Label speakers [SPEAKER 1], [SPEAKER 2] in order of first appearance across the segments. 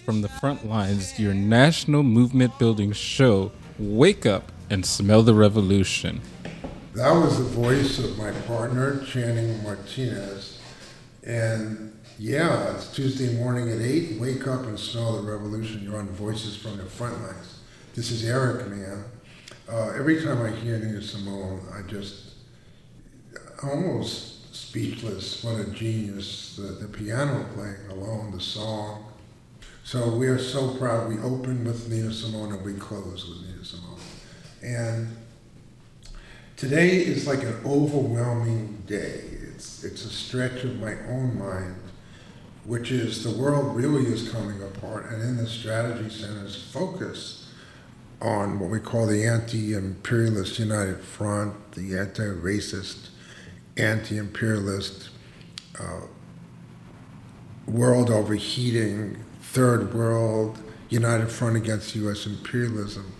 [SPEAKER 1] from the Front Lines, your national movement building show. Wake up and smell the revolution.
[SPEAKER 2] That was the voice of my partner, Channing Martinez. And yeah, it's Tuesday morning at 8. Wake up and smell the revolution. You're on Voices from the Front Lines. This is Eric Mann. Uh, every time I hear Nina Simone, I just almost speechless. What a genius. The, the piano playing alone, the song. So we are so proud. We open with Nina Simone and we close with Nina Simone. And today is like an overwhelming day. It's, it's a stretch of my own mind, which is the world really is coming apart. And in the Strategy Center's focus on what we call the anti imperialist United Front, the anti racist, anti imperialist, uh, world overheating, third world, United Front against U.S. imperialism.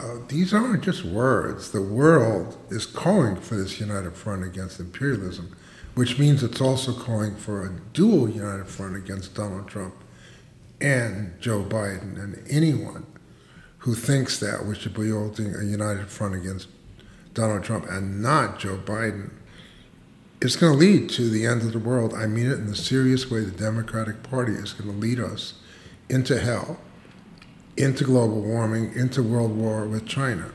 [SPEAKER 2] Uh, these aren't just words. The world is calling for this united front against imperialism, which means it's also calling for a dual united front against Donald Trump and Joe Biden. And anyone who thinks that we should be holding a united front against Donald Trump and not Joe Biden is going to lead to the end of the world. I mean it in the serious way. The Democratic Party is going to lead us into hell into global warming, into world war with China.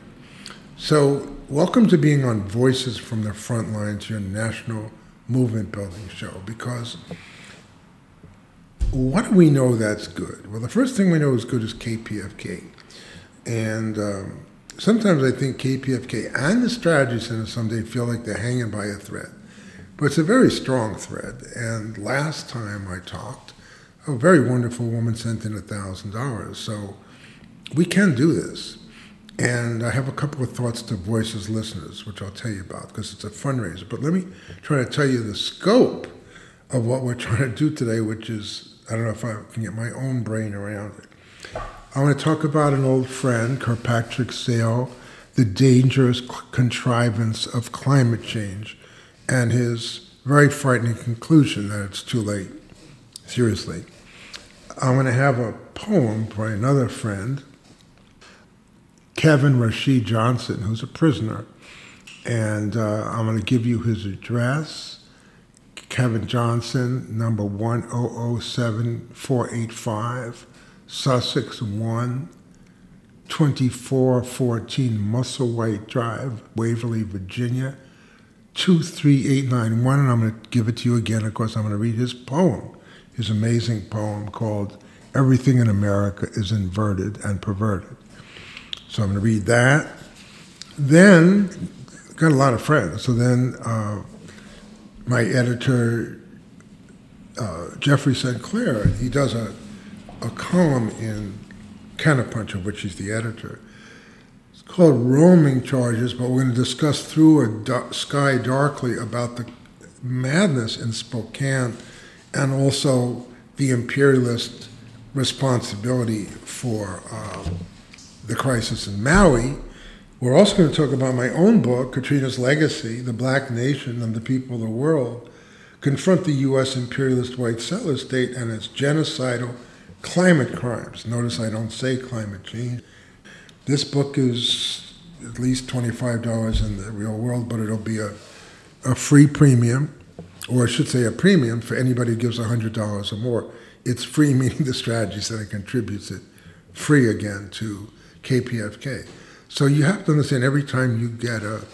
[SPEAKER 2] So, welcome to being on Voices from the Front Lines, your national movement building show, because what do we know that's good? Well, the first thing we know is good is KPFK. And um, sometimes I think KPFK and the Strategy Center someday feel like they're hanging by a thread. But it's a very strong thread. And last time I talked, a very wonderful woman sent in $1,000. So, we can do this. And I have a couple of thoughts to Voices listeners, which I'll tell you about because it's a fundraiser. But let me try to tell you the scope of what we're trying to do today, which is I don't know if I can get my own brain around it. I want to talk about an old friend, Kirkpatrick Sale, the dangerous contrivance of climate change, and his very frightening conclusion that it's too late. Seriously. I'm going to have a poem by another friend, Kevin Rashid Johnson, who's a prisoner. And uh, I'm going to give you his address Kevin Johnson, number 1007485, Sussex 1, 2414 Musselwhite Drive, Waverly, Virginia, 23891. And I'm going to give it to you again. Of course, I'm going to read his poem, his amazing poem called Everything in America is Inverted and Perverted. So I'm going to read that. Then, got a lot of friends. So then, uh, my editor, uh, Jeffrey St. Clair, he does a, a column in Counterpunch, of which he's the editor. Called Roaming Charges, but we're going to discuss through a sky darkly about the madness in Spokane and also the imperialist responsibility for. Uh, the crisis in Maui. We're also going to talk about my own book, Katrina's Legacy The Black Nation and the People of the World, confront the U.S. imperialist white settler state and its genocidal climate crimes. Notice I don't say climate change. This book is at least $25 in the real world, but it'll be a, a free premium, or I should say a premium for anybody who gives $100 or more. It's free, meaning the strategy center contributes it free again to KPFK. So you have to understand every time you get a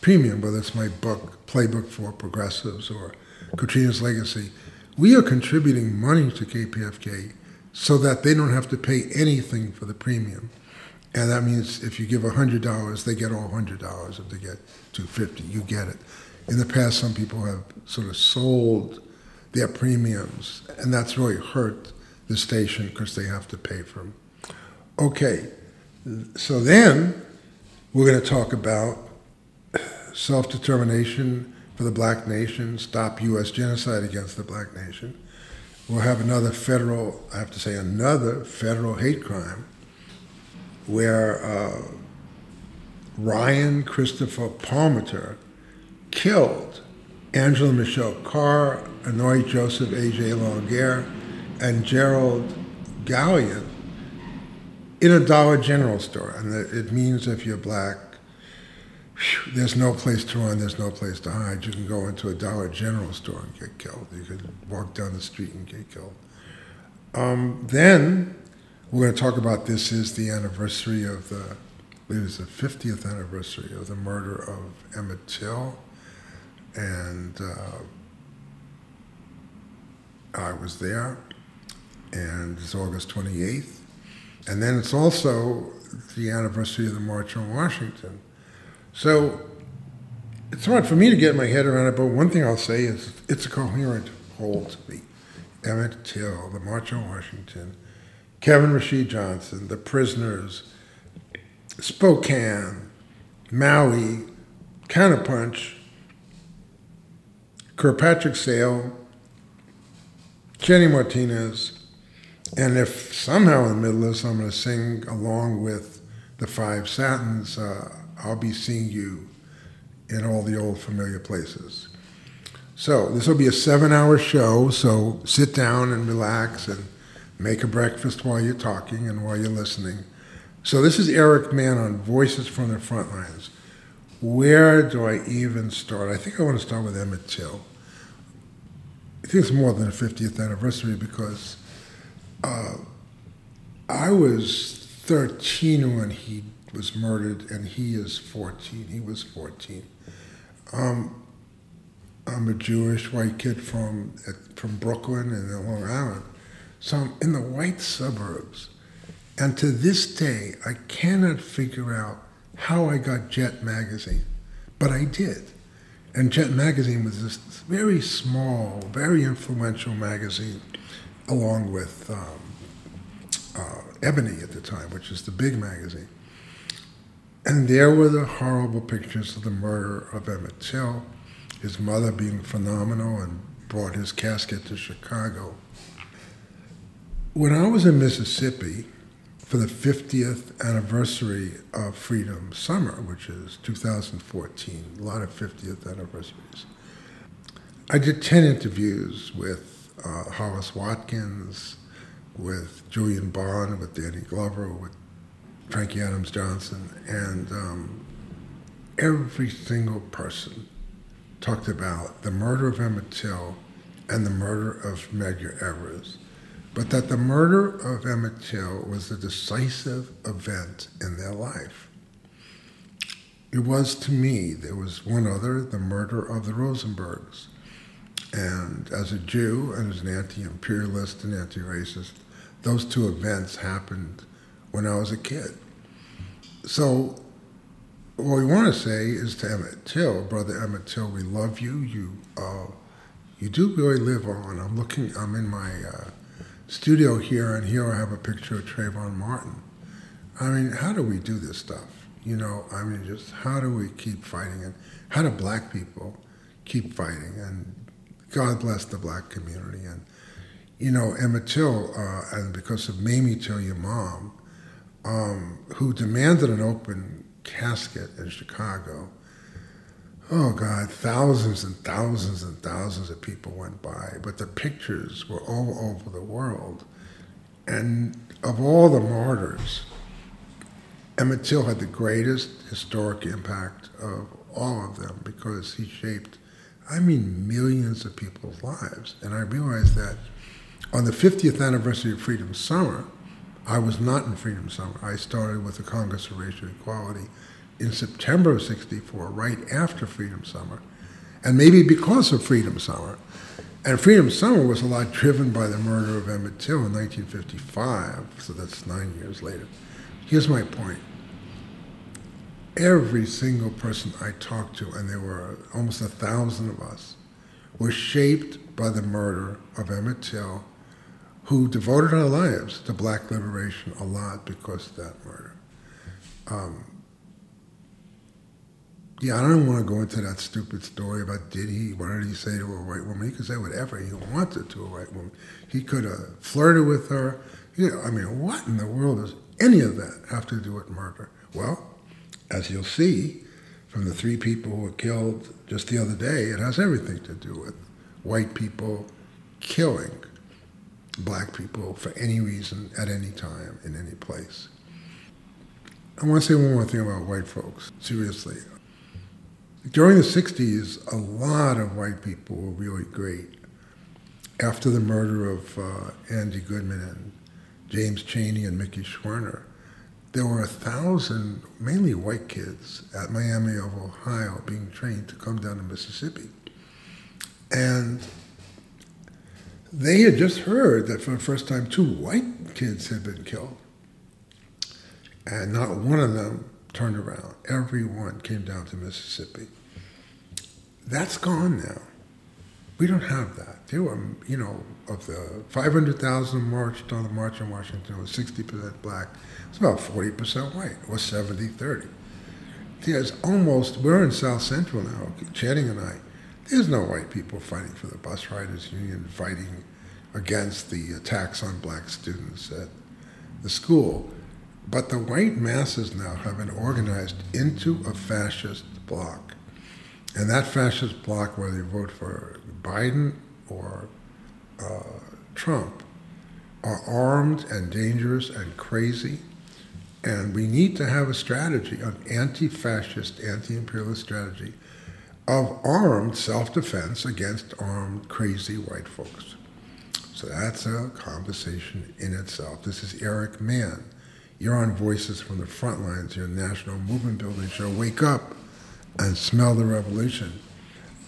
[SPEAKER 2] premium, whether it's my book, Playbook for Progressives, or Katrina's Legacy, we are contributing money to KPFK so that they don't have to pay anything for the premium. And that means if you give $100, they get all $100. If they get 250 you get it. In the past, some people have sort of sold their premiums, and that's really hurt the station because they have to pay for them. Okay, so then we're going to talk about self determination for the black nation, stop U.S. genocide against the black nation. We'll have another federal, I have to say, another federal hate crime where uh, Ryan Christopher Palmeter killed Angela Michelle Carr, Anolt Joseph A.J. Laguerre, and Jerrald Gallion in a Dollar General store. And it means if you're black, whew, there's no place to run, there's no place to hide. You can go into a Dollar General store and get killed. You could walk down the street and get killed. Um, then we're going to talk about this is the anniversary of the, it the 50th anniversary of the murder of Emmett Till. And uh, I was there, and it's August 28th. And then it's also the anniversary of the March on Washington. So it's hard for me to get my head around it, but one thing I'll say is it's a coherent whole to me. Emmett Till, the March on Washington, Kevin Rashid Johnson, the prisoners, Spokane, Maui, Counterpunch, Kirkpatrick Sale, Channing Martinez, and if somehow in the middle of this I'm going to sing along with the Five Satins, uh, I'll be seeing you in all the old familiar places. So this will be a seven-hour show. So sit down and relax and make a breakfast while you're talking and while you're listening. So this is Eric Mann on Voices from the Front Lines. Where do I even start? I think I want to start with Emmett Till. I think it's more than the 50th anniversary because uh, I was 13 when he was murdered, and he is 14. He was 14. Um, I'm a Jewish white kid from from Brooklyn and Long Island, so in the white suburbs, and to this day I cannot figure out how I got Jet magazine, but I did. And Jet magazine was this very small, very influential magazine, along with um, uh, Ebony at the time, which is the big magazine. And there were the horrible pictures of the murder of Emmett Till, his mother being phenomenal and brought his casket to Chicago. When I was in Mississippi for the 50th anniversary of Freedom Summer, which is 2014, a lot of 50th anniversaries, I did 10 interviews with uh, Hollis Watkins, with Julian Bond, with Danny Glover, with Frankie Adams Johnson, and um, every single person talked about the murder of Emmett Till and the murder of Medgar Evers, but that the murder of Emmett Till was a decisive event in their life. It was to me, there was one other, the murder of the Rosenbergs. And as a Jew and as an anti imperialist and anti racist, those two events happened when I was a kid. So, what we want to say is to Emmett Till, brother Emmett Till, we love you. You, uh, you do really live on. I'm looking. I'm in my uh, studio here, and here I have a picture of Trayvon Martin. I mean, how do we do this stuff? You know, I mean, just how do we keep fighting, and how do Black people keep fighting? And God bless the Black community, and you know, Emmett Till, uh, and because of Mamie Till, your mom, um, who demanded an open casket in Chicago. Oh God, thousands and thousands and thousands of people went by, but the pictures were all over the world. And of all the martyrs, Emmett Till had the greatest historic impact of all of them because he shaped, I mean, millions of people's lives. And I realized that on the 50th anniversary of Freedom Summer, I was not in Freedom Summer. I started with the Congress of Racial Equality in September of 64, right after Freedom Summer. And maybe because of Freedom Summer. And Freedom Summer was a lot driven by the murder of Emmett Till in 1955, so that's nine years later. Here's my point. Every single person I talked to, and there were almost a thousand of us, was shaped by the murder of Emmett Till who devoted our lives to black liberation a lot because of that murder. Um, Yeah, I don't want to go into that stupid story about did he, what did he say to a white woman? He could say whatever he wanted to a white woman. He could have flirted with her. You know, I mean, what in the world does any of that have to do with murder? Well, as you'll see from the three people who were killed just the other day, it has everything to do with white people killing black people for any reason, at any time, in any place. I want to say one more thing about white folks, seriously. During the 60s, a lot of white people were really great. After the murder of uh, Andy Goodman and James Chaney and Mickey Schwerner, there were a thousand, mainly white kids, at Miami of Ohio being trained to come down to Mississippi. And they had just heard that for the first time two white kids had been killed. And not one of them turned around. Everyone came down to Mississippi. That's gone now. We don't have that. There were, you know, of the 500,000 marched on the March in Washington, it was 60% black. It's about 40% white, or 70 30. There's almost, we're in South Central now, Channing and I. There's no white people fighting for the bus riders union, fighting against the attacks on black students at the school. But the white masses now have been organized into a fascist bloc. And that fascist bloc, whether you vote for Biden or uh, Trump, are armed and dangerous and crazy. And we need to have a strategy, an anti fascist, anti imperialist strategy of armed self defense against armed, crazy white folks. So that's a conversation in itself. This is Eric Mann. You're on Voices from the Front Lines, your national movement building show. Wake up and smell the revolution.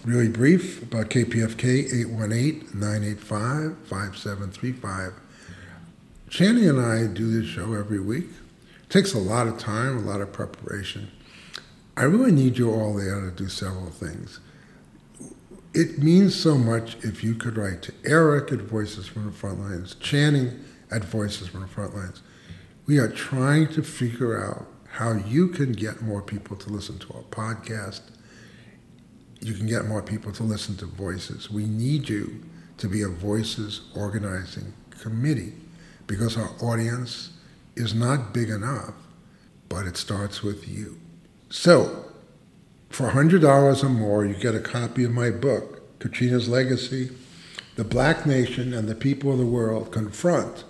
[SPEAKER 2] Really brief about KPFK 818 985 5735. Channing and I do this show every week. It takes a lot of time, a lot of preparation. I really need you all there to do several things. It means so much if you could write to Eric at Voices from the Front Lines, Channing at Voices from the Front Lines. We are trying to figure out how you can get more people to listen to our podcast. You can get more people to listen to Voices. We need you to be a Voices organizing committee because our audience is not big enough, but it starts with you. So, for $100 or more, you get a copy of my book, Katrina's Legacy The Black Nation and the People of the World Confront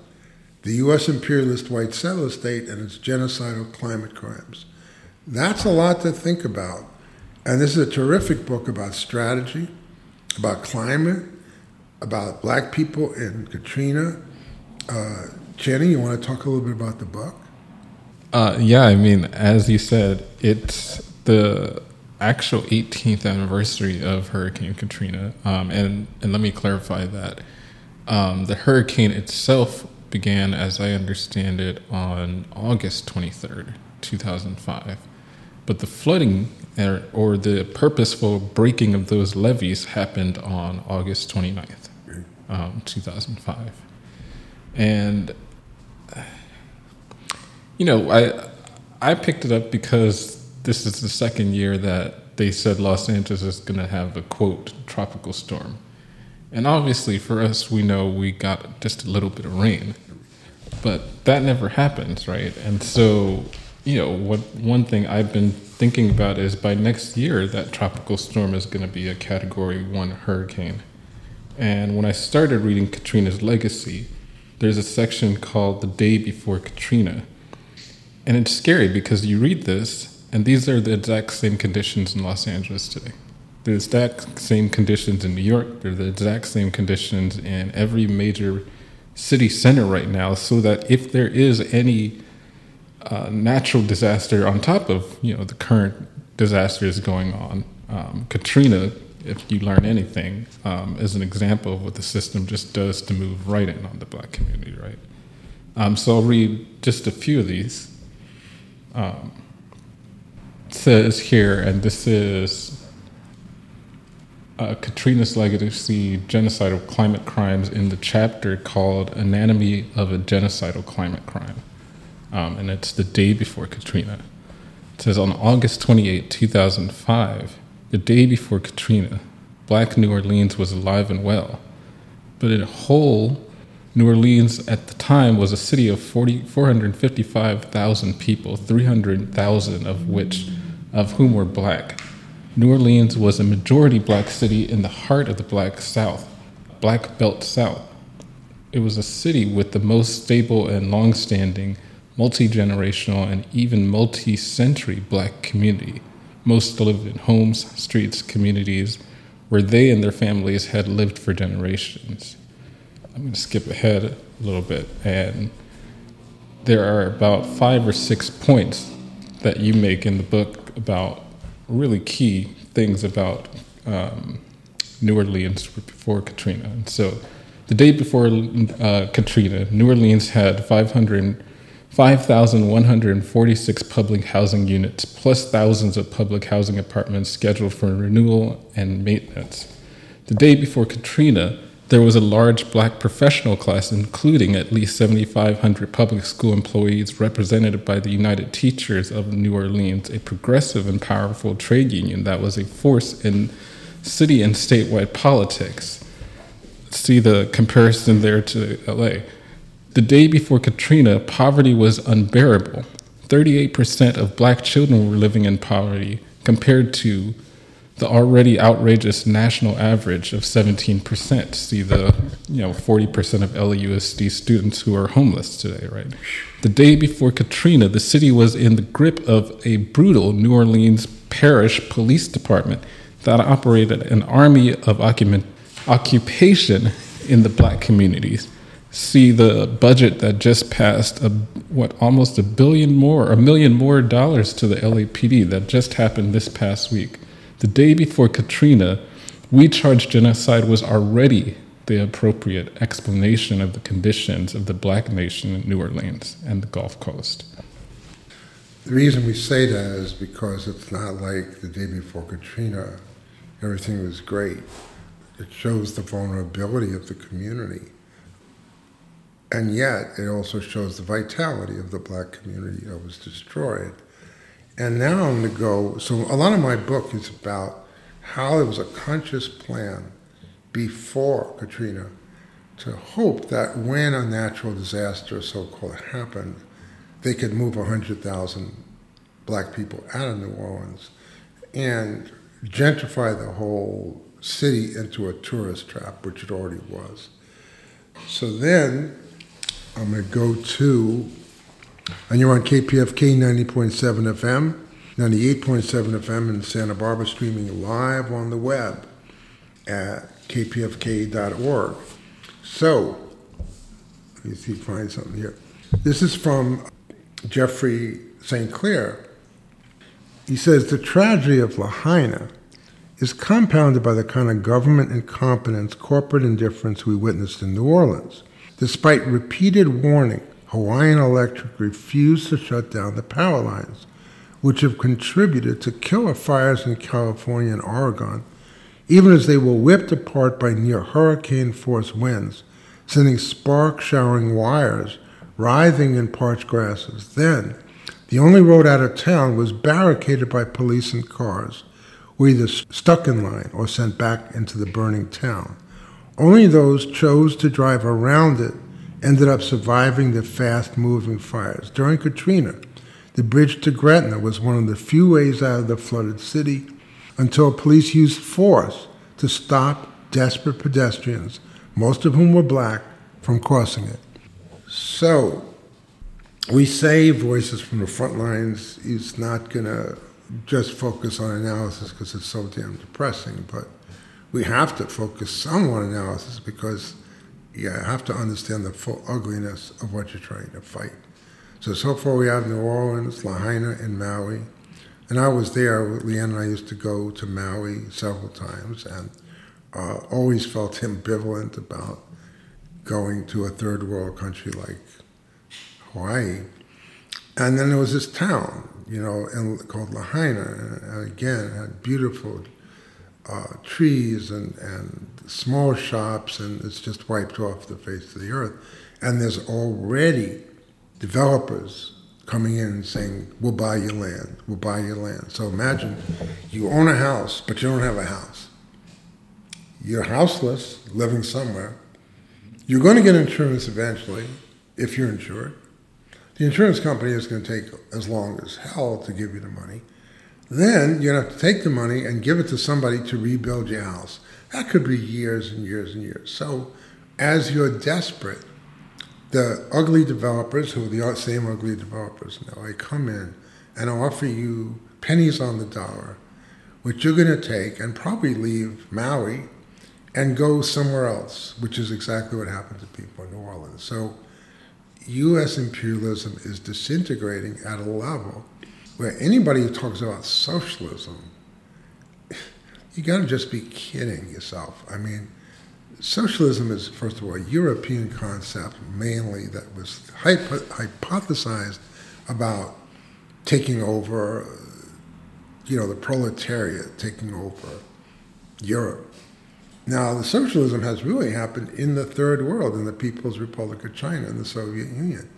[SPEAKER 2] the U.S. imperialist white settler state and its genocidal climate crimes. That's a lot to think about. And this is a terrific book about strategy, about climate, about black people in Katrina. Uh, Channing, you want to talk a little bit about the book?
[SPEAKER 1] Uh, yeah, I mean, as you said, it's the actual 18th anniversary of Hurricane Katrina. Um, and, and let me clarify that. Um, the hurricane itself began, as I understand it, on August 23rd, 2005. But the flooding er, or the purposeful breaking of those levees happened on August 29th, um, 2005. And, you know, I, I picked it up because this is the second year that they said Los Angeles is going to have a quote tropical storm. And obviously, for us, we know we got just a little bit of rain, but that never happens, right? And so, you know, what one thing I've been thinking about is by next year, that tropical storm is going to be a Category One hurricane. And when I started reading Katrina's legacy, there's a section called "The Day Before Katrina," and it's scary because you read this, and these are the exact same conditions in Los Angeles today the exact same conditions in New York. They're the exact same conditions in every major city center right now, so that if there is any uh, natural disaster on top of you know the current disasters going on, um, Katrina, if you learn anything, um, is an example of what the system just does to move right in on the black community, right? Um, so I'll read just a few of these. Um, says here, and this is uh, Katrina's legacy genocidal climate crimes in the chapter called Anatomy of a Genocidal Climate Crime. Um, and it's the day before Katrina. It says on August 28, 2005, the day before Katrina, black New Orleans was alive and well. But in whole, New Orleans at the time was a city of 40, 455,000 people, 300,000 of which of whom were black. New Orleans was a majority black city in the heart of the black South, Black Belt South. It was a city with the most stable and long-standing, multi-generational, and even multi-century black community. Most lived in homes, streets, communities where they and their families had lived for generations. I'm going to skip ahead a little bit, and there are about five or six points that you make in the book about really key things about um, New Orleans before Katrina. And so, the day before uh, Katrina, New Orleans had 500, 5,146 public housing units, plus thousands of public housing apartments scheduled for renewal and maintenance. The day before Katrina, there was a large black professional class, including at least 7,500 public school employees represented by the United Teachers of New Orleans, a progressive and powerful trade union that was a force in city and statewide politics. See the comparison there to LA. The day before Katrina, poverty was unbearable. 38% of black children were living in poverty, compared to the already outrageous national average of 17%. See the, you know, 40% of LAUSD students who are homeless today, right? The day before Katrina, the city was in the grip of a brutal New Orleans parish police department that operated an army of occupation in the black communities. See the budget that just passed a, what almost a billion more, a million more dollars to the LAPD that just happened this past week. The day before Katrina, we charged genocide was already the appropriate explanation of the conditions of the black nation in New Orleans and the Gulf Coast.
[SPEAKER 2] The reason we say that is because it's not like the day before Katrina, everything was great. It shows the vulnerability of the community. And yet, it also shows the vitality of the black community that was destroyed. And now I'm going to go. So, a lot of my book is about how it was a conscious plan before Katrina to hope that when a natural disaster, so called, happened, they could move 100,000 black people out of New Orleans and gentrify the whole city into a tourist trap, which it already was. So then I'm going to go to and you're on KPFK 90.7 FM, 98.7 FM in Santa Barbara, streaming live on the web at kpfk.org. So, let me see, if I find something here. This is from Jeffrey St. Clair. He says the tragedy of Lahaina is compounded by the kind of government incompetence, corporate indifference we witnessed in New Orleans. Despite repeated warning Hawaiian Electric refused to shut down the power lines, which have contributed to killer fires in California and Oregon, even as they were whipped apart by near hurricane force winds, sending spark showering wires writhing in parched grasses. Then, the only road out of town was barricaded by police and cars, were either stuck in line or sent back into the burning town. Only those chose to drive around it ended up surviving the fast moving fires. During Katrina, the bridge to Gretna was one of the few ways out of the flooded city until police used force to stop desperate pedestrians, most of whom were black, from crossing it. So, we say Voices from the Front Lines is not going to just focus on analysis because it's so damn depressing, but we have to focus some on analysis because you have to understand the full ugliness of what you're trying to fight. So, so far we have New Orleans, Lahaina, and Maui. And I was there, Leanne and I used to go to Maui several times and uh, always felt ambivalent about going to a third world country like Hawaii. And then there was this town, you know, in, called Lahaina. And again, had beautiful uh, trees and, and small shops, and it's just wiped off the face of the earth. And there's already developers coming in and saying, We'll buy your land, we'll buy your land. So imagine you own a house, but you don't have a house. You're houseless, living somewhere. You're going to get insurance eventually, if you're insured. The insurance company is going to take as long as hell to give you the money. Then to have to take the money and give it to somebody to rebuild your house. That could be years and years and years. So, as you're desperate, the ugly developers, who are the same ugly developers now, they come in and offer you pennies on the dollar, which you're going to take and probably leave Maui and go somewhere else, which is exactly what happened to people in New Orleans. So, U.S. imperialism is disintegrating at a level where anybody who talks about socialism, you got to just be kidding yourself. I mean, socialism is, first of all, a European concept mainly that was hypo- hypothesized about taking over, you know, the proletariat taking over Europe. Now, the socialism has really happened in the third world, in the People's Republic of China and the Soviet Union.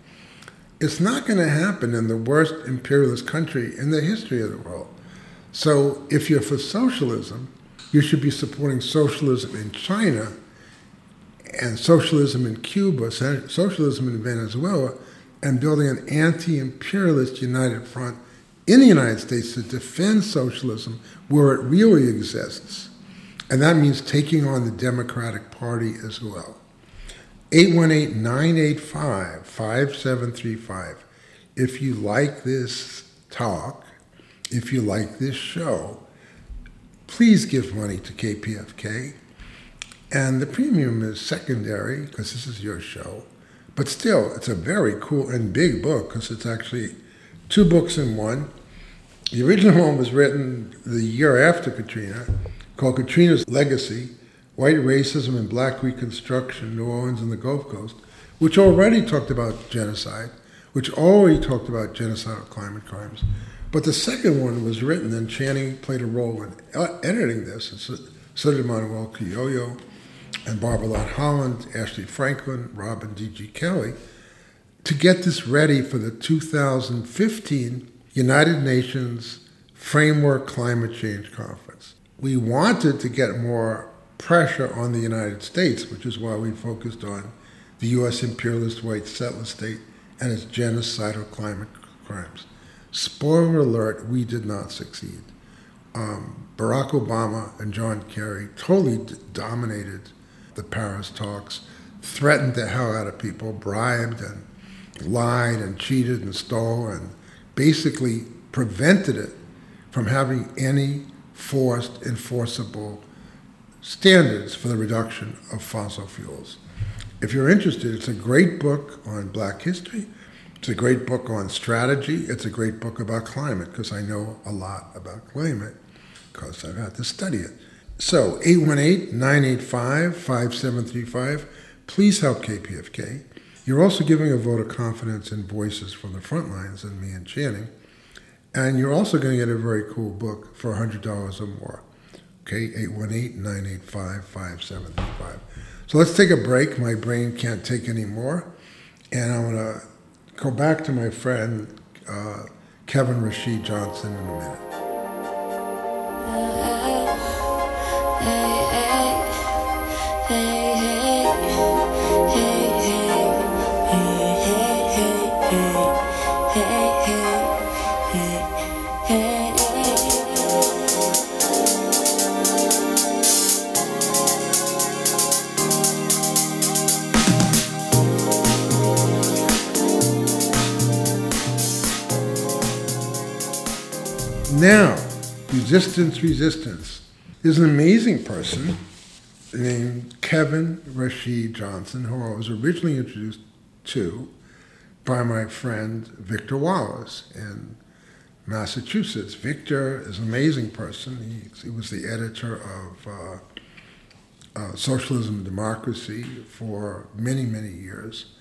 [SPEAKER 2] It's not going to happen in the worst imperialist country in the history of the world. So, if you're for socialism, you should be supporting socialism in China and socialism in Cuba, socialism in Venezuela, and building an anti imperialist united front in the United States to defend socialism where it really exists. And that means taking on the Democratic Party as well. 818 985 5735. If you like this talk, if you like this show, please give money to KPFK. And the premium is secondary because this is your show. But still, it's a very cool and big book because it's actually two books in one. The original one was written the year after Katrina, called Katrina's Legacy White Racism and Black Reconstruction, New Orleans and the Gulf Coast, which already talked about genocide, which already talked about genocidal climate crimes. But the second one was written, and Channing played a role in editing this, and so, did Manuel Criollo and Barbara Lott Holland, Ashley Franklin, Robin D.G. Kelley, to get this ready for the 2015 United Nations Framework Climate Change Conference. We wanted to get more pressure on the United States, which is why we focused on the U.S. imperialist white settler state and its genocidal climate crimes. Spoiler alert, we did not succeed. Um, Barack Obama and John Kerry totally d- dominated the Paris talks, threatened the hell out of people, bribed and lied and cheated and stole, and basically prevented it from having any forced, enforceable standards for the reduction of fossil fuels. If you're interested, it's a great book on black history. It's a great book on strategy. It's a great book about climate because I know a lot about climate because I've had to study it. So, 818 985 5735. Please help KPFK. You're also giving a vote of confidence in voices from the front lines and me and Channing. And you're also going to get a very cool book for $100 or more. Okay, 818 985 5735. So let's take a break. My brain can't take any more. And I'm going to go back to my friend uh, Kevin Rashid Johnson in a minute. Now, resistance, resistance. is an amazing person named Kevin Rashid Johnson, who I was originally introduced to by my friend Victor Wallis in Massachusetts. Victor is an amazing person. He, he was the editor of uh, uh, Socialism and Democracy for many, many years.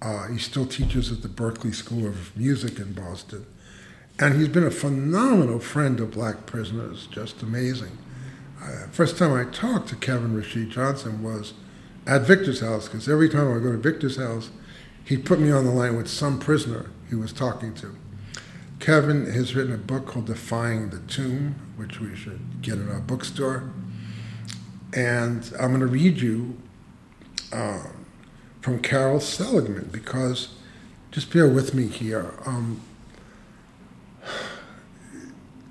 [SPEAKER 2] Uh, he still teaches at the Berklee School of Music in Boston. And he's been a phenomenal friend of black prisoners, just amazing. Uh, first time I talked to Kevin Rashid Johnson was at Victor's house, because every time I go to Victor's house, he put me on the line with some prisoner he was talking to. Kevin has written a book called Defying the Tomb, which we should get in our bookstore. And I'm going to read you uh, from Carol Seligman because, just bear with me here. Um,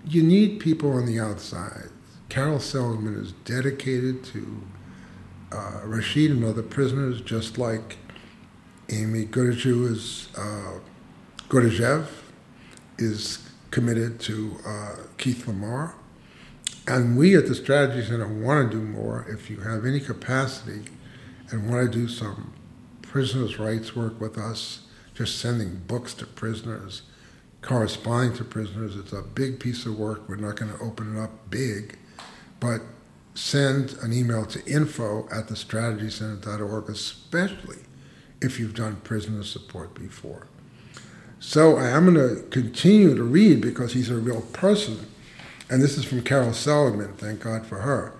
[SPEAKER 2] you need people on the outside. Carol Seligman is dedicated to uh, Rashid and other prisoners, just like Amy Gurdjieff is, uh, Gurdjieff is committed to uh, Keith Lamar. And we at the Strategy Center want to do more. If you have any capacity and want to do some prisoners' rights work with us, just sending books to prisoners, corresponding to prisoners, it's a big piece of work. We're not going to open it up big, but send an email to info at thestrategycenter.org, especially if you've done prisoner support before. So I am going to continue to read because he's a real person. And this is from Carol Seligman, thank God for her.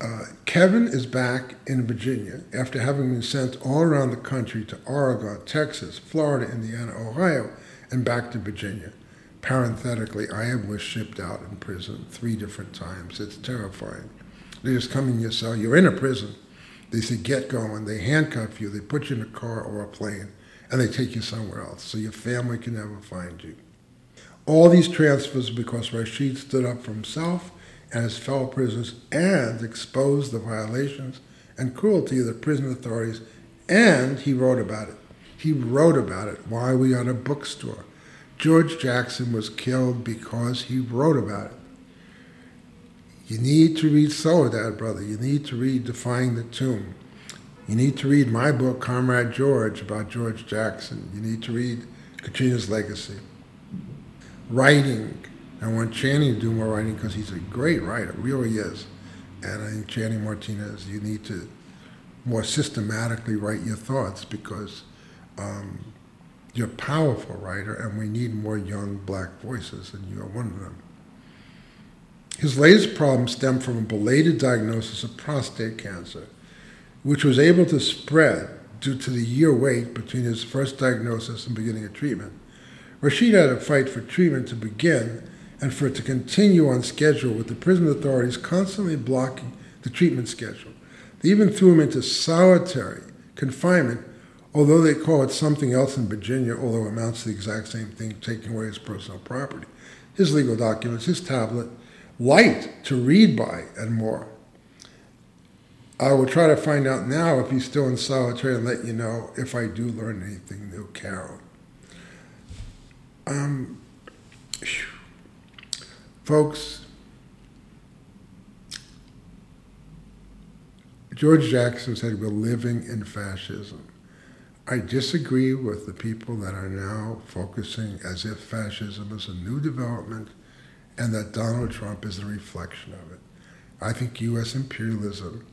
[SPEAKER 2] Uh, Kevin is back in Virginia after having been sent all around the country to Oregon, Texas, Florida, Indiana, Ohio, and back to Virginia. Parenthetically, I was shipped out in prison three different times. It's terrifying. They just come in your cell. You're in a prison. They say, get going. They handcuff you. They put you in a car or a plane, and they take you somewhere else so your family can never find you. All these transfers because Rashid stood up for himself and his fellow prisoners and exposed the violations and cruelty of the prison authorities, and he wrote about it. He wrote about it while we at a bookstore. George Jackson was killed because he wrote about it. You need to read Soledad, brother. You need to read Defying the Tomb. You need to read my book, Comrade George, about George Jackson. You need to read Katrina's Legacy. Writing. I want Channing to do more writing because he's a great writer, really is. And I think Channing Martinez, you need to more systematically write your thoughts because um, you're a powerful writer and we need more young black voices, and you are one of them. His latest problem stemmed from a belated diagnosis of prostate cancer, which was able to spread due to the year wait between his first diagnosis and beginning of treatment. Rashid had to fight for treatment to begin and for it to continue on schedule, with the prison authorities constantly blocking the treatment schedule. They even threw him into solitary confinement, although they call it something else in Virginia, although it amounts to the exact same thing, taking away his personal property. His legal documents, his tablet, light to read by, and more. I will try to find out now if he's still in solitary and let you know if I do learn anything new, Carol. Um, folks, George Jackson said we're living in fascism. I disagree with the people that are now focusing as if fascism is a new development and that Donald Trump is a reflection of it. I think U.S. imperialism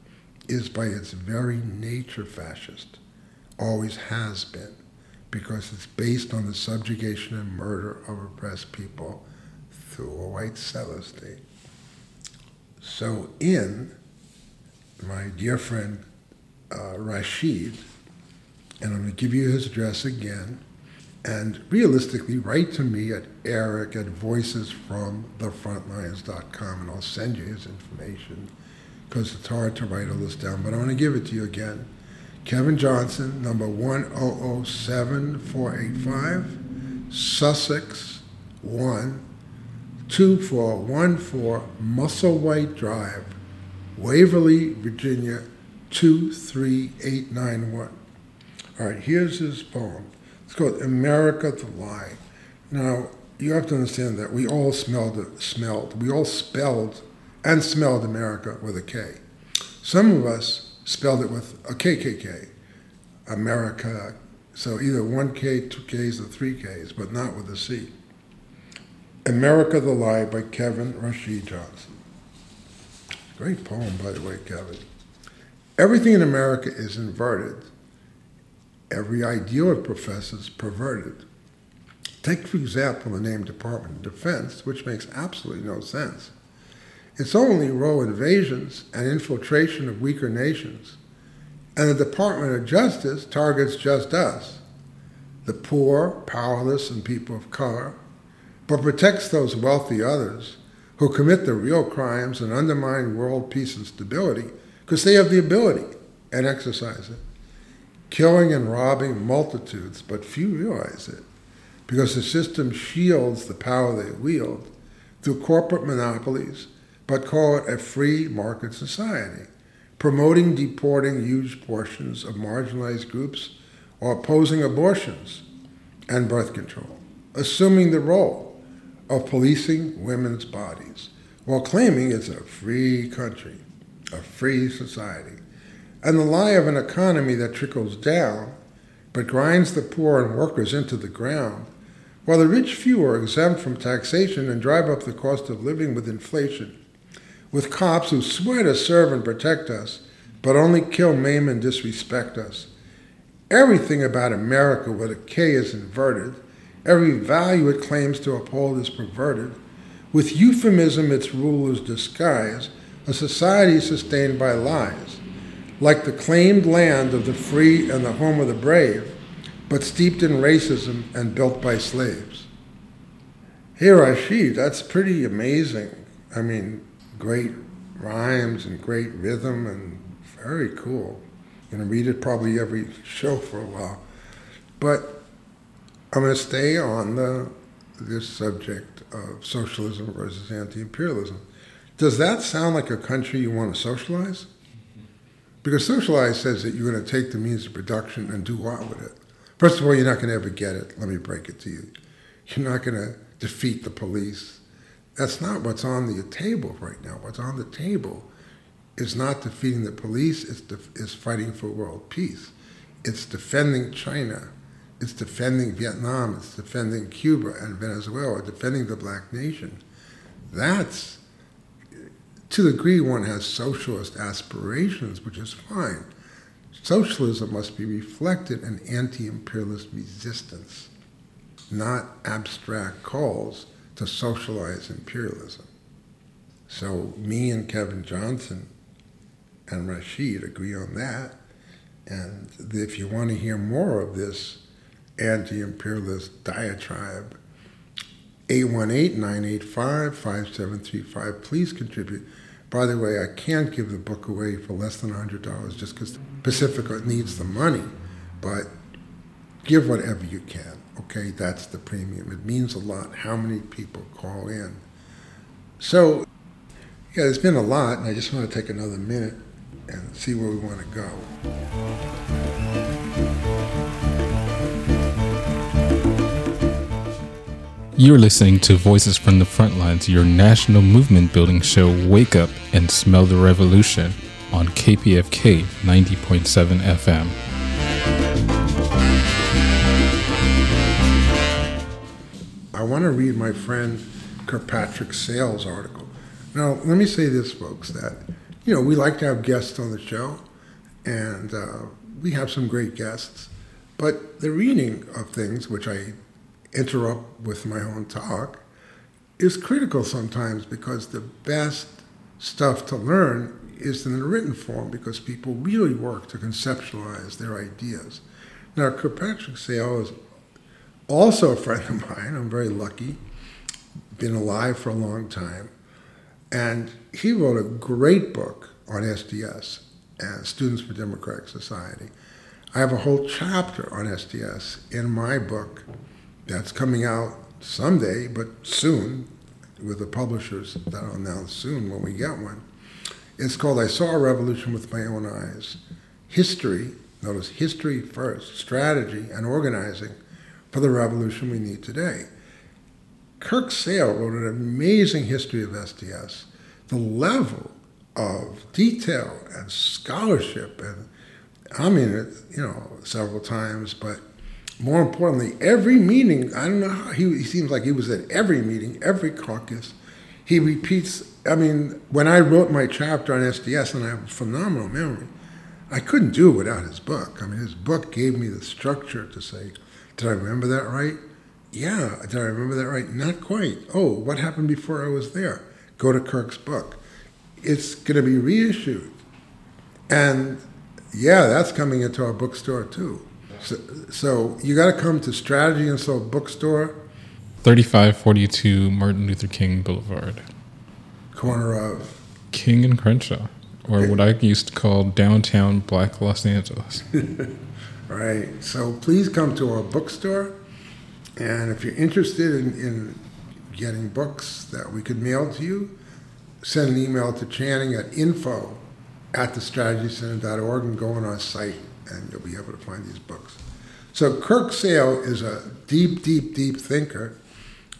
[SPEAKER 2] is by its very nature fascist, always has been, because it's based on the subjugation and murder of oppressed people through a white settler state. So, in my dear friend uh, Rashid, and I'm going to give you his address again, and realistically, write to me at eric at voicesfromthefrontlines.com and I'll send you his information because it's hard to write all this down, but I want to give it to you again. Kevin Johnson, number 1007485, Sussex 1, 2414 Musselwhite Drive, Waverly, Virginia 23891. All right, here's his poem. It's called America the Lie. Now, you have to understand that we all smelled it, smelled, we all spelled and smelled America with a K. Some of us spelled it with a KKK, America. So either one K, two Ks, or three Ks, but not with a C. America the Lie by Kevin Rashid Johnson. Great poem, by the way, Kevin. Everything in America is inverted every ideal it professes perverted. Take, for example, the name Department of Defense, which makes absolutely no sense. Its only role invasions and infiltration of weaker nations, and the Department of Justice targets just us. the poor, powerless, and people of color, but protects those wealthy others who commit the real crimes and undermine world peace and stability because they have the ability and exercise it. Killing and robbing multitudes, but few realize it because the system shields the power they wield through corporate monopolies, but call it a free market society, promoting deporting huge portions of marginalized groups or opposing abortions and birth control, assuming the role of policing women's bodies while claiming it's a free country, a free society, and the lie of an economy that trickles down but grinds the poor and workers into the ground, while the rich few are exempt from taxation and drive up the cost of living with inflation, with cops who swear to serve and protect us, but only kill, maim, and disrespect us. Everything about America with a K is inverted. Every value it claims to uphold is perverted. With euphemism, its rulers disguise a society sustained by lies, like the claimed land of the free and the home of the brave, but steeped in racism and built by slaves. Hey, Rashid, that's pretty amazing. I mean, great rhymes and great rhythm and very cool. Going to read it probably every show for a while. But I'm going to stay on the, this subject of socialism versus anti imperialism. Does that sound like a country you want to socialize? Because socialize says that you're going to take the means of production and do what with it? First of all, you're not going to ever get it. Let me break it to you. You're not going to defeat the police. That's not what's on the table right now. What's on the table is not defeating the police, it's, def- it's fighting for world peace. It's defending China. It's defending Vietnam. It's defending Cuba and Venezuela, defending the black nation. That's, to the degree one has socialist aspirations, which is fine. Socialism must be reflected in anti imperialist resistance, not abstract calls to socialize imperialism. So, me and Kevin Johnson and Rashid agree on that. And if you want to hear more of this anti imperialist diatribe, 818 985 5735, please contribute. By the way, I can't give the book away for less than $100 just because Pacifica needs the money, but give whatever you can, okay? That's the premium. It means a lot how many people call in. So, yeah, there's been a lot, and I just want to take another minute and see where we want to go.
[SPEAKER 1] You're listening to Voices from the Frontlines, your national movement building show. Wake up and smell the revolution on KPFK 90.7 FM.
[SPEAKER 2] I want to read my friend Kirkpatrick Sale's article. Now, let me say this, folks, that you know, we like to have guests on the show, and uh, we have some great guests. But the reading of things, which I interrupt with my own talk, is critical sometimes because the best stuff to learn is in the written form because people really work to conceptualize their ideas. Now, Kirkpatrick Sale is also a friend of mine. I'm very lucky. Been alive for a long time. And he wrote a great book on SDS and Students for Democratic Society. I have a whole chapter on SDS in my book that's coming out someday, but soon, with the publishers that I'll announce soon when we get one. It's called I Saw a Revolution with My Own Eyes. History, notice history first, strategy and organizing for the revolution we need today. Kirk Sale wrote an amazing history of SDS. The level of detail and scholarship, and I mean it, you know, several times, but more importantly, every meeting, I don't know how, he, he seems like he was at every meeting, every caucus. He repeats, I mean, when I wrote my chapter on SDS, and I have a phenomenal memory, I couldn't do it without his book. I mean, his book gave me the structure to say, did I remember that right? Yeah. Did I remember that right? Not quite. Oh, what happened before I was there? Go to Kirk's book. It's going to be reissued. And yeah, that's coming into our bookstore too. So, so you got to come to Strategy and Soul Bookstore,
[SPEAKER 1] 3542 Martin Luther King Boulevard.
[SPEAKER 2] corner of.
[SPEAKER 1] King and Crenshaw, or what I used to call downtown Black Los Angeles.
[SPEAKER 2] Right. So please come to our bookstore. And if you're interested in, in getting books that we could mail to you, send an email to Channing at info at thestrategycenter.org and go on our site and you'll be able to find these books. So Kirk Sale is a deep, deep, deep thinker.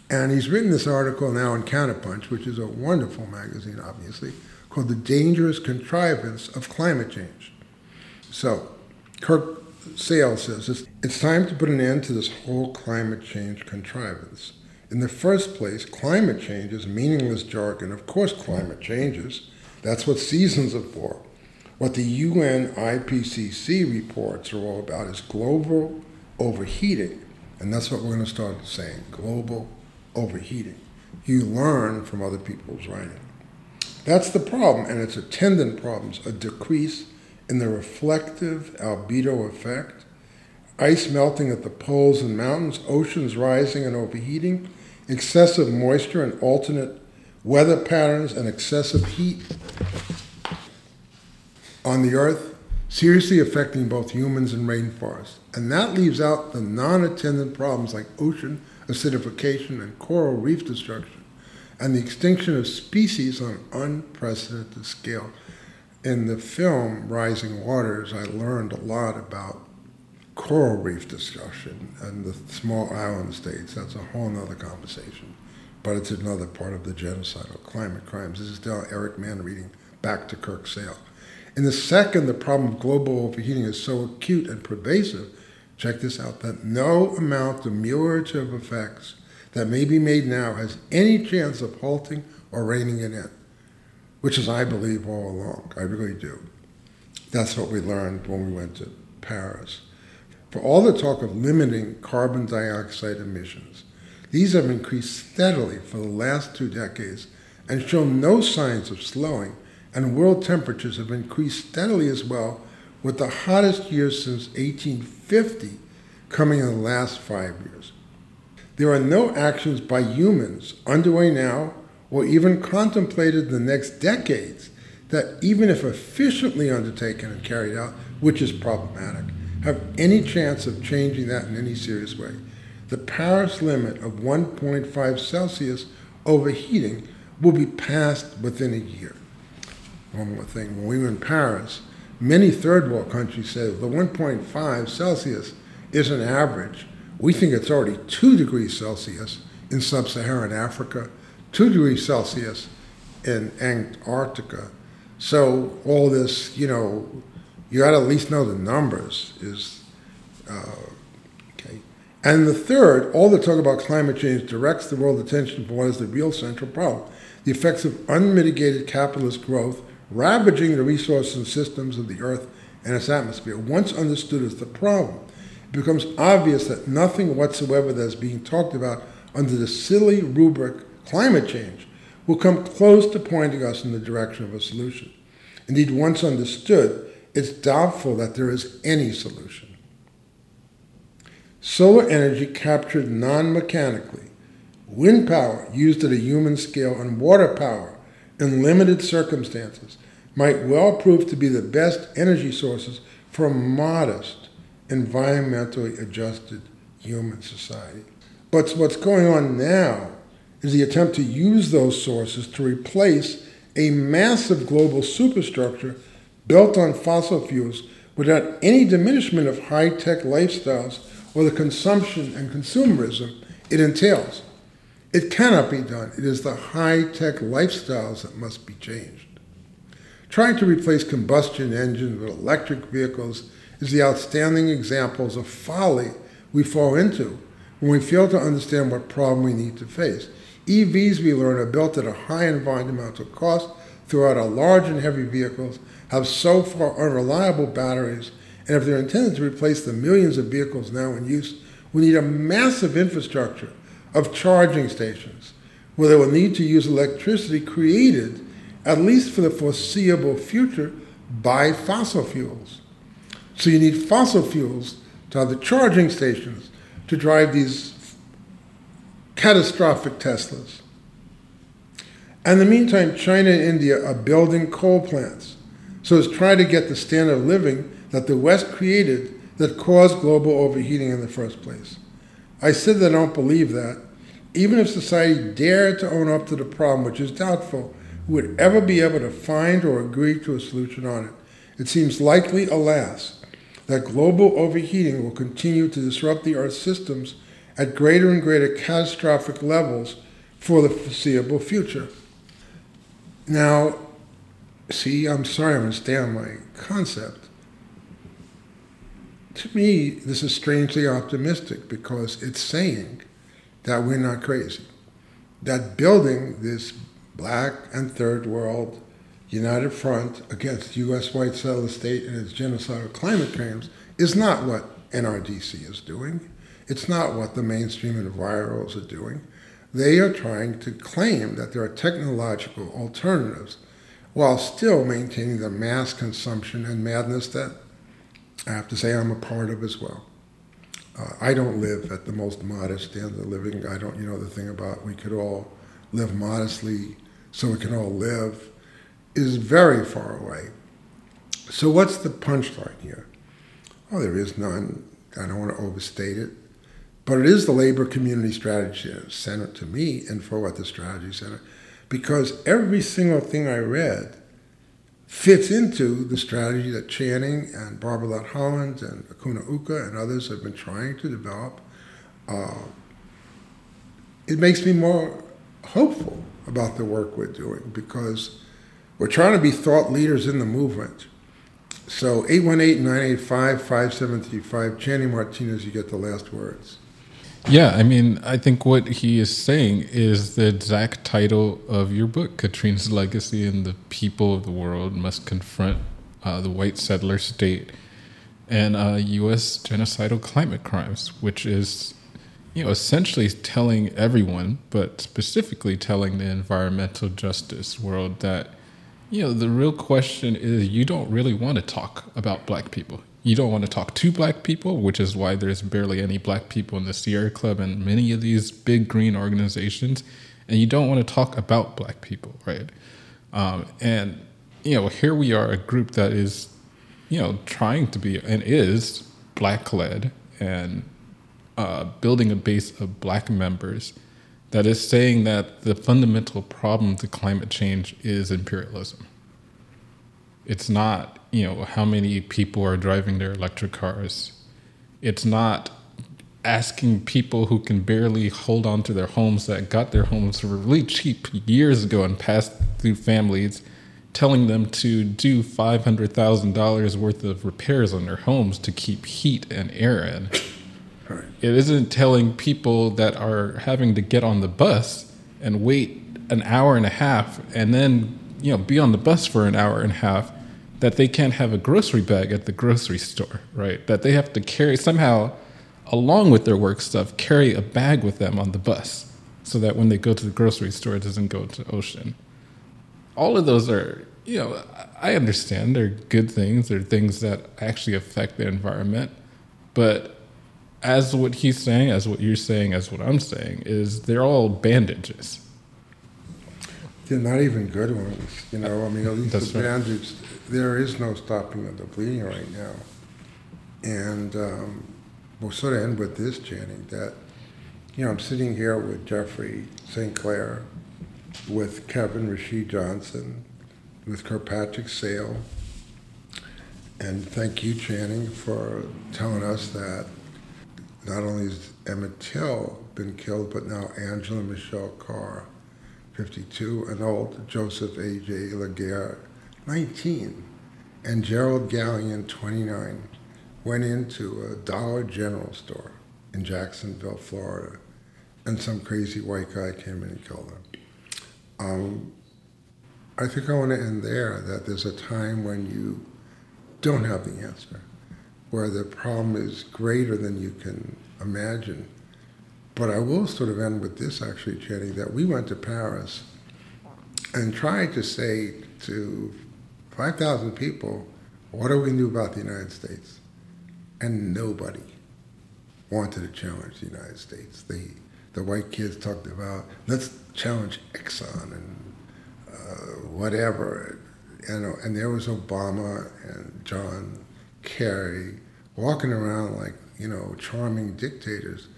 [SPEAKER 2] And he's written this article now in Counterpunch, which is a wonderful magazine, obviously, called The Dangerous Contrivance of Climate Change. So, Kirk Sale says it's, time to put an end to this whole climate change contrivance. In the first place, climate change is meaningless jargon. Of course, climate changes. That's what seasons are for. What the UN IPCC reports are all about is global overheating. And that's what we're going to start saying global overheating. You learn from other people's writing. That's the problem, and its attendant problems a decrease in the reflective albedo effect, ice melting at the poles and mountains, oceans rising and overheating, excessive moisture and alternate weather patterns, and excessive heat on the earth, seriously affecting both humans and rainforests. And that leaves out the non attendant problems like ocean acidification and coral reef destruction, and the extinction of species on an unprecedented scale. In the film Rising Waters, I learned a lot about coral reef destruction and the small island states. That's a whole other conversation. But it's another part of the genocidal climate crimes. This is now Eric Mann reading back to Kirk Sale. In the second, the problem of global overheating is so acute and pervasive, check this out, that no amount of ameliorative effects that may be made now has any chance of halting or reining it in, which is, I believe, all along. I really do. That's what we learned when we went to Paris. For all the talk of limiting carbon dioxide emissions, these have increased steadily for the last two decades and show no signs of slowing, and world temperatures have increased steadily as well, with the hottest years since 1850 coming in the last five years. There are no actions by humans underway now or even contemplated in the next decades that, even if efficiently undertaken and carried out, which is problematic, have any chance of changing that in any serious way. The Paris limit of 1.5 Celsius overheating will be passed within a year. One more thing when we were in Paris, many third world countries said the 1.5 Celsius is an average. We think it's already 2 degrees Celsius in sub Saharan Africa, 2 degrees Celsius in Antarctica. So, all this, you know, you got to at least know the numbers is uh, okay. And the third, all the talk about climate change directs the world's attention for what is the real central problem the effects of unmitigated capitalist growth ravaging the resources and systems of the earth and its atmosphere. Once understood as the problem, it becomes obvious that nothing whatsoever that is being talked about under the silly rubric climate change will come close to pointing us in the direction of a solution. Indeed, once understood, it's doubtful that there is any solution. Solar energy captured non mechanically, wind power used at a human scale, and water power in limited circumstances might well prove to be the best energy sources for a modest, environmentally adjusted human society. But what's going on now is the attempt to use those sources to replace a massive global superstructure built on fossil fuels without any diminishment of high tech lifestyles or the consumption and consumerism it entails. It cannot be done. It is the high tech lifestyles that must be changed. Trying to replace combustion engines with electric vehicles is the outstanding examples of folly we fall into when we fail to understand what problem we need to face. EVs, we learn, are built at a high environmental cost throughout our large and heavy vehicles, have so far unreliable batteries, and if they're intended to replace the millions of vehicles now in use, we need a massive infrastructure of charging stations where they will need to use electricity created, at least for the foreseeable future, by fossil fuels. So you need fossil fuels to have the charging stations to drive these catastrophic Teslas. And in the meantime, China and India are building coal plants. So it's trying to get the standard of living that the West created that caused global overheating in the first place. I said that I don't believe that. Even if society dared to own up to the problem, which is doubtful, who would ever be able to find or agree to a solution on it. It seems likely, alas, that global overheating will continue to disrupt the Earth's systems at greater and greater catastrophic levels for the foreseeable future. Now, see, I'm sorry, I'm going to stay on my concept. To me, this is strangely optimistic because it's saying that we're not crazy. That building this black and third world united front against U.S. white settler state and its genocidal climate claims is not what NRDC is doing. It's not what the mainstream enviros are doing. They are trying to claim that there are technological alternatives while still maintaining the mass consumption and madness that I have to say I'm a part of as well. Uh, I don't live at the most modest standard of living. I don't, you know, the thing about we could all live modestly so we can all live is very far away. So, what's the punchline here? Oh, there is none. I don't want to overstate it. But it is the Labor Community Strategy Center to me, and for what the Strategy Center, because every single thing I read fits into the strategy that Channing and Barbara Lott Holland and Akuna Uka and others have been trying to develop. Uh, it makes me more hopeful about the work we're doing because we're trying to be thought leaders in the movement. So 818-985-5735, Channing Martinez, you get the last words.
[SPEAKER 1] Yeah, I mean, I think what he is saying is the exact title of your book, Katrina's Legacy and the People of the World Must Confront uh, the White Settler State and uh, U.S. Genocidal Climate Crimes, which is, you know, essentially telling everyone, but specifically telling the environmental justice world that, you know, the real question is you don't really want to talk about black people you don't want to talk to black people, which is why there's barely any black people in the Sierra Club and many of these big green organizations. And you don't want to talk about black people, right? Um, and, you know, here we are, a group that is, you know, trying to be and is black led and uh, building a base of black members that is saying that the fundamental problem to climate change is imperialism. It's not you know how many people are driving their electric cars. It's not asking people who can barely hold on to their homes that got their homes for really cheap years ago and passed through families telling them to do $500,000 worth of repairs on their homes to keep heat and air in. It isn't telling people that are having to get on the bus and wait an hour and a half and then, you know, be on the bus for an hour and a half that they can't have a grocery bag at the grocery store, right? That they have to carry somehow, along with their work stuff, carry a bag with them on the bus so that when they go to the grocery store, it doesn't go to ocean. All of those are, you know, I understand they're good things, they're things that actually affect the environment. But as what he's saying, as what you're saying, as what I'm saying, is they're all bandages.
[SPEAKER 2] They're not even good ones, you know. I mean, at least That's the right. bandages there is no stopping of the bleeding right now. And um, we'll sort of end with this, Channing, that, you know, I'm sitting here with Jeffrey St. Clair, with Kevin Rashid Johnson, with Kirkpatrick Sale, and thank you, Channing, for telling us that not only has Emmett Till been killed, but now Angela Michelle Carr, 52, and Anolt Joseph A.J. Laguerre, 19, and Jerrald Gallion, 29, went into a Dollar General store in Jacksonville, Florida, and some crazy white guy came in and killed him. Um, I think I want to end there that there's a time when you don't have the answer, where the problem is greater than you can imagine. But I will sort of end with this actually, Channing, that we went to Paris and tried to say to 5,000 people, what are we going to do about the United States? And nobody wanted to challenge the United States. The the white kids talked about let's challenge Exxon and uh, whatever, you know. And there was Obama and John Kerry walking around like you know charming dictators,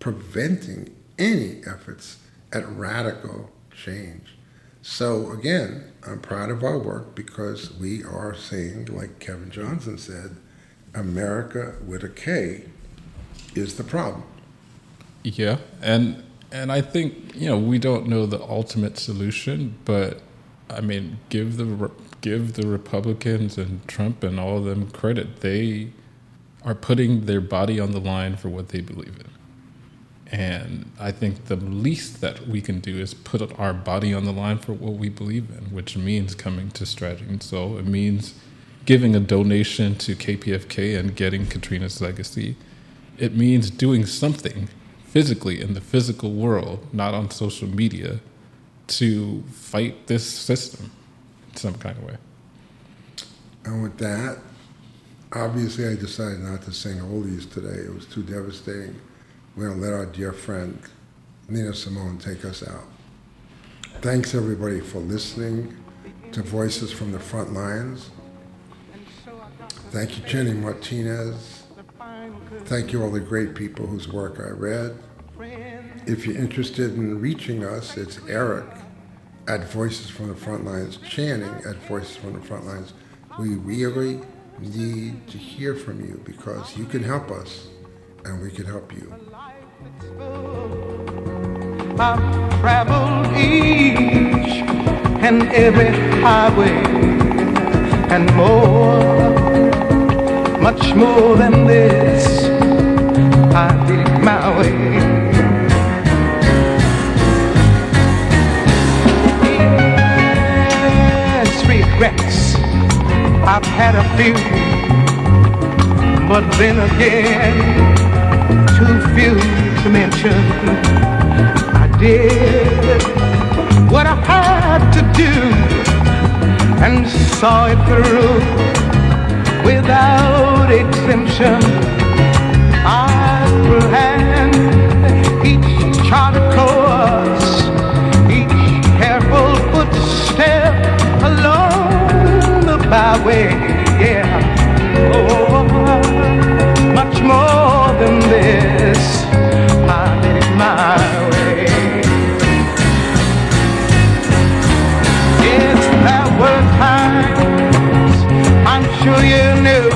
[SPEAKER 2] preventing any efforts at radical change. So again, I'm proud of our work because we are saying, like Kevin Johnson said, America with a K is the problem.
[SPEAKER 1] Yeah, and and I think you know we don't know the ultimate solution, but I mean, give the give the Republicans and Trump and all of them credit. They are putting their body on the line for what they believe in. And I think the least that we can do is put our body on the line for what we believe in, which means coming to and Soul. It means giving a donation to KPFK and getting Katrina's legacy. It means doing something physically in the physical world, not on social media, to fight this system in some kind of way.
[SPEAKER 2] And with that, obviously, I decided not to sing oldies today. It was too devastating. We're going to let our dear friend Nina Simone take us out. Thanks, everybody, for listening to Voices from the Front Lines. Thank you, Channing Martinez. Thank you, all the great people whose work I read. If you're interested in reaching us, it's Eric at Voices from the Front Lines, Channing at Voices from the Front Lines. We really need to hear from you because you can help us and we can help you.
[SPEAKER 3] I've traveled each and every highway and more, much more than this. I did my way. Yes, regrets. I've had a few, but then again, few to mention. I did what I had to do and saw it through without exemption. I planned each charted course, each careful footstep along the byway. Yeah, oh, much more than this. You knew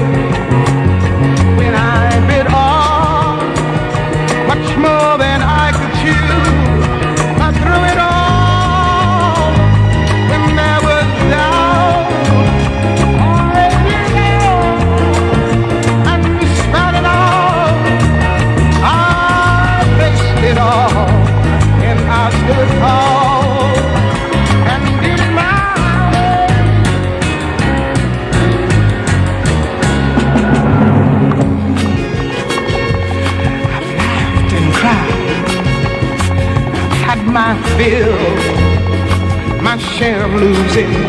[SPEAKER 3] of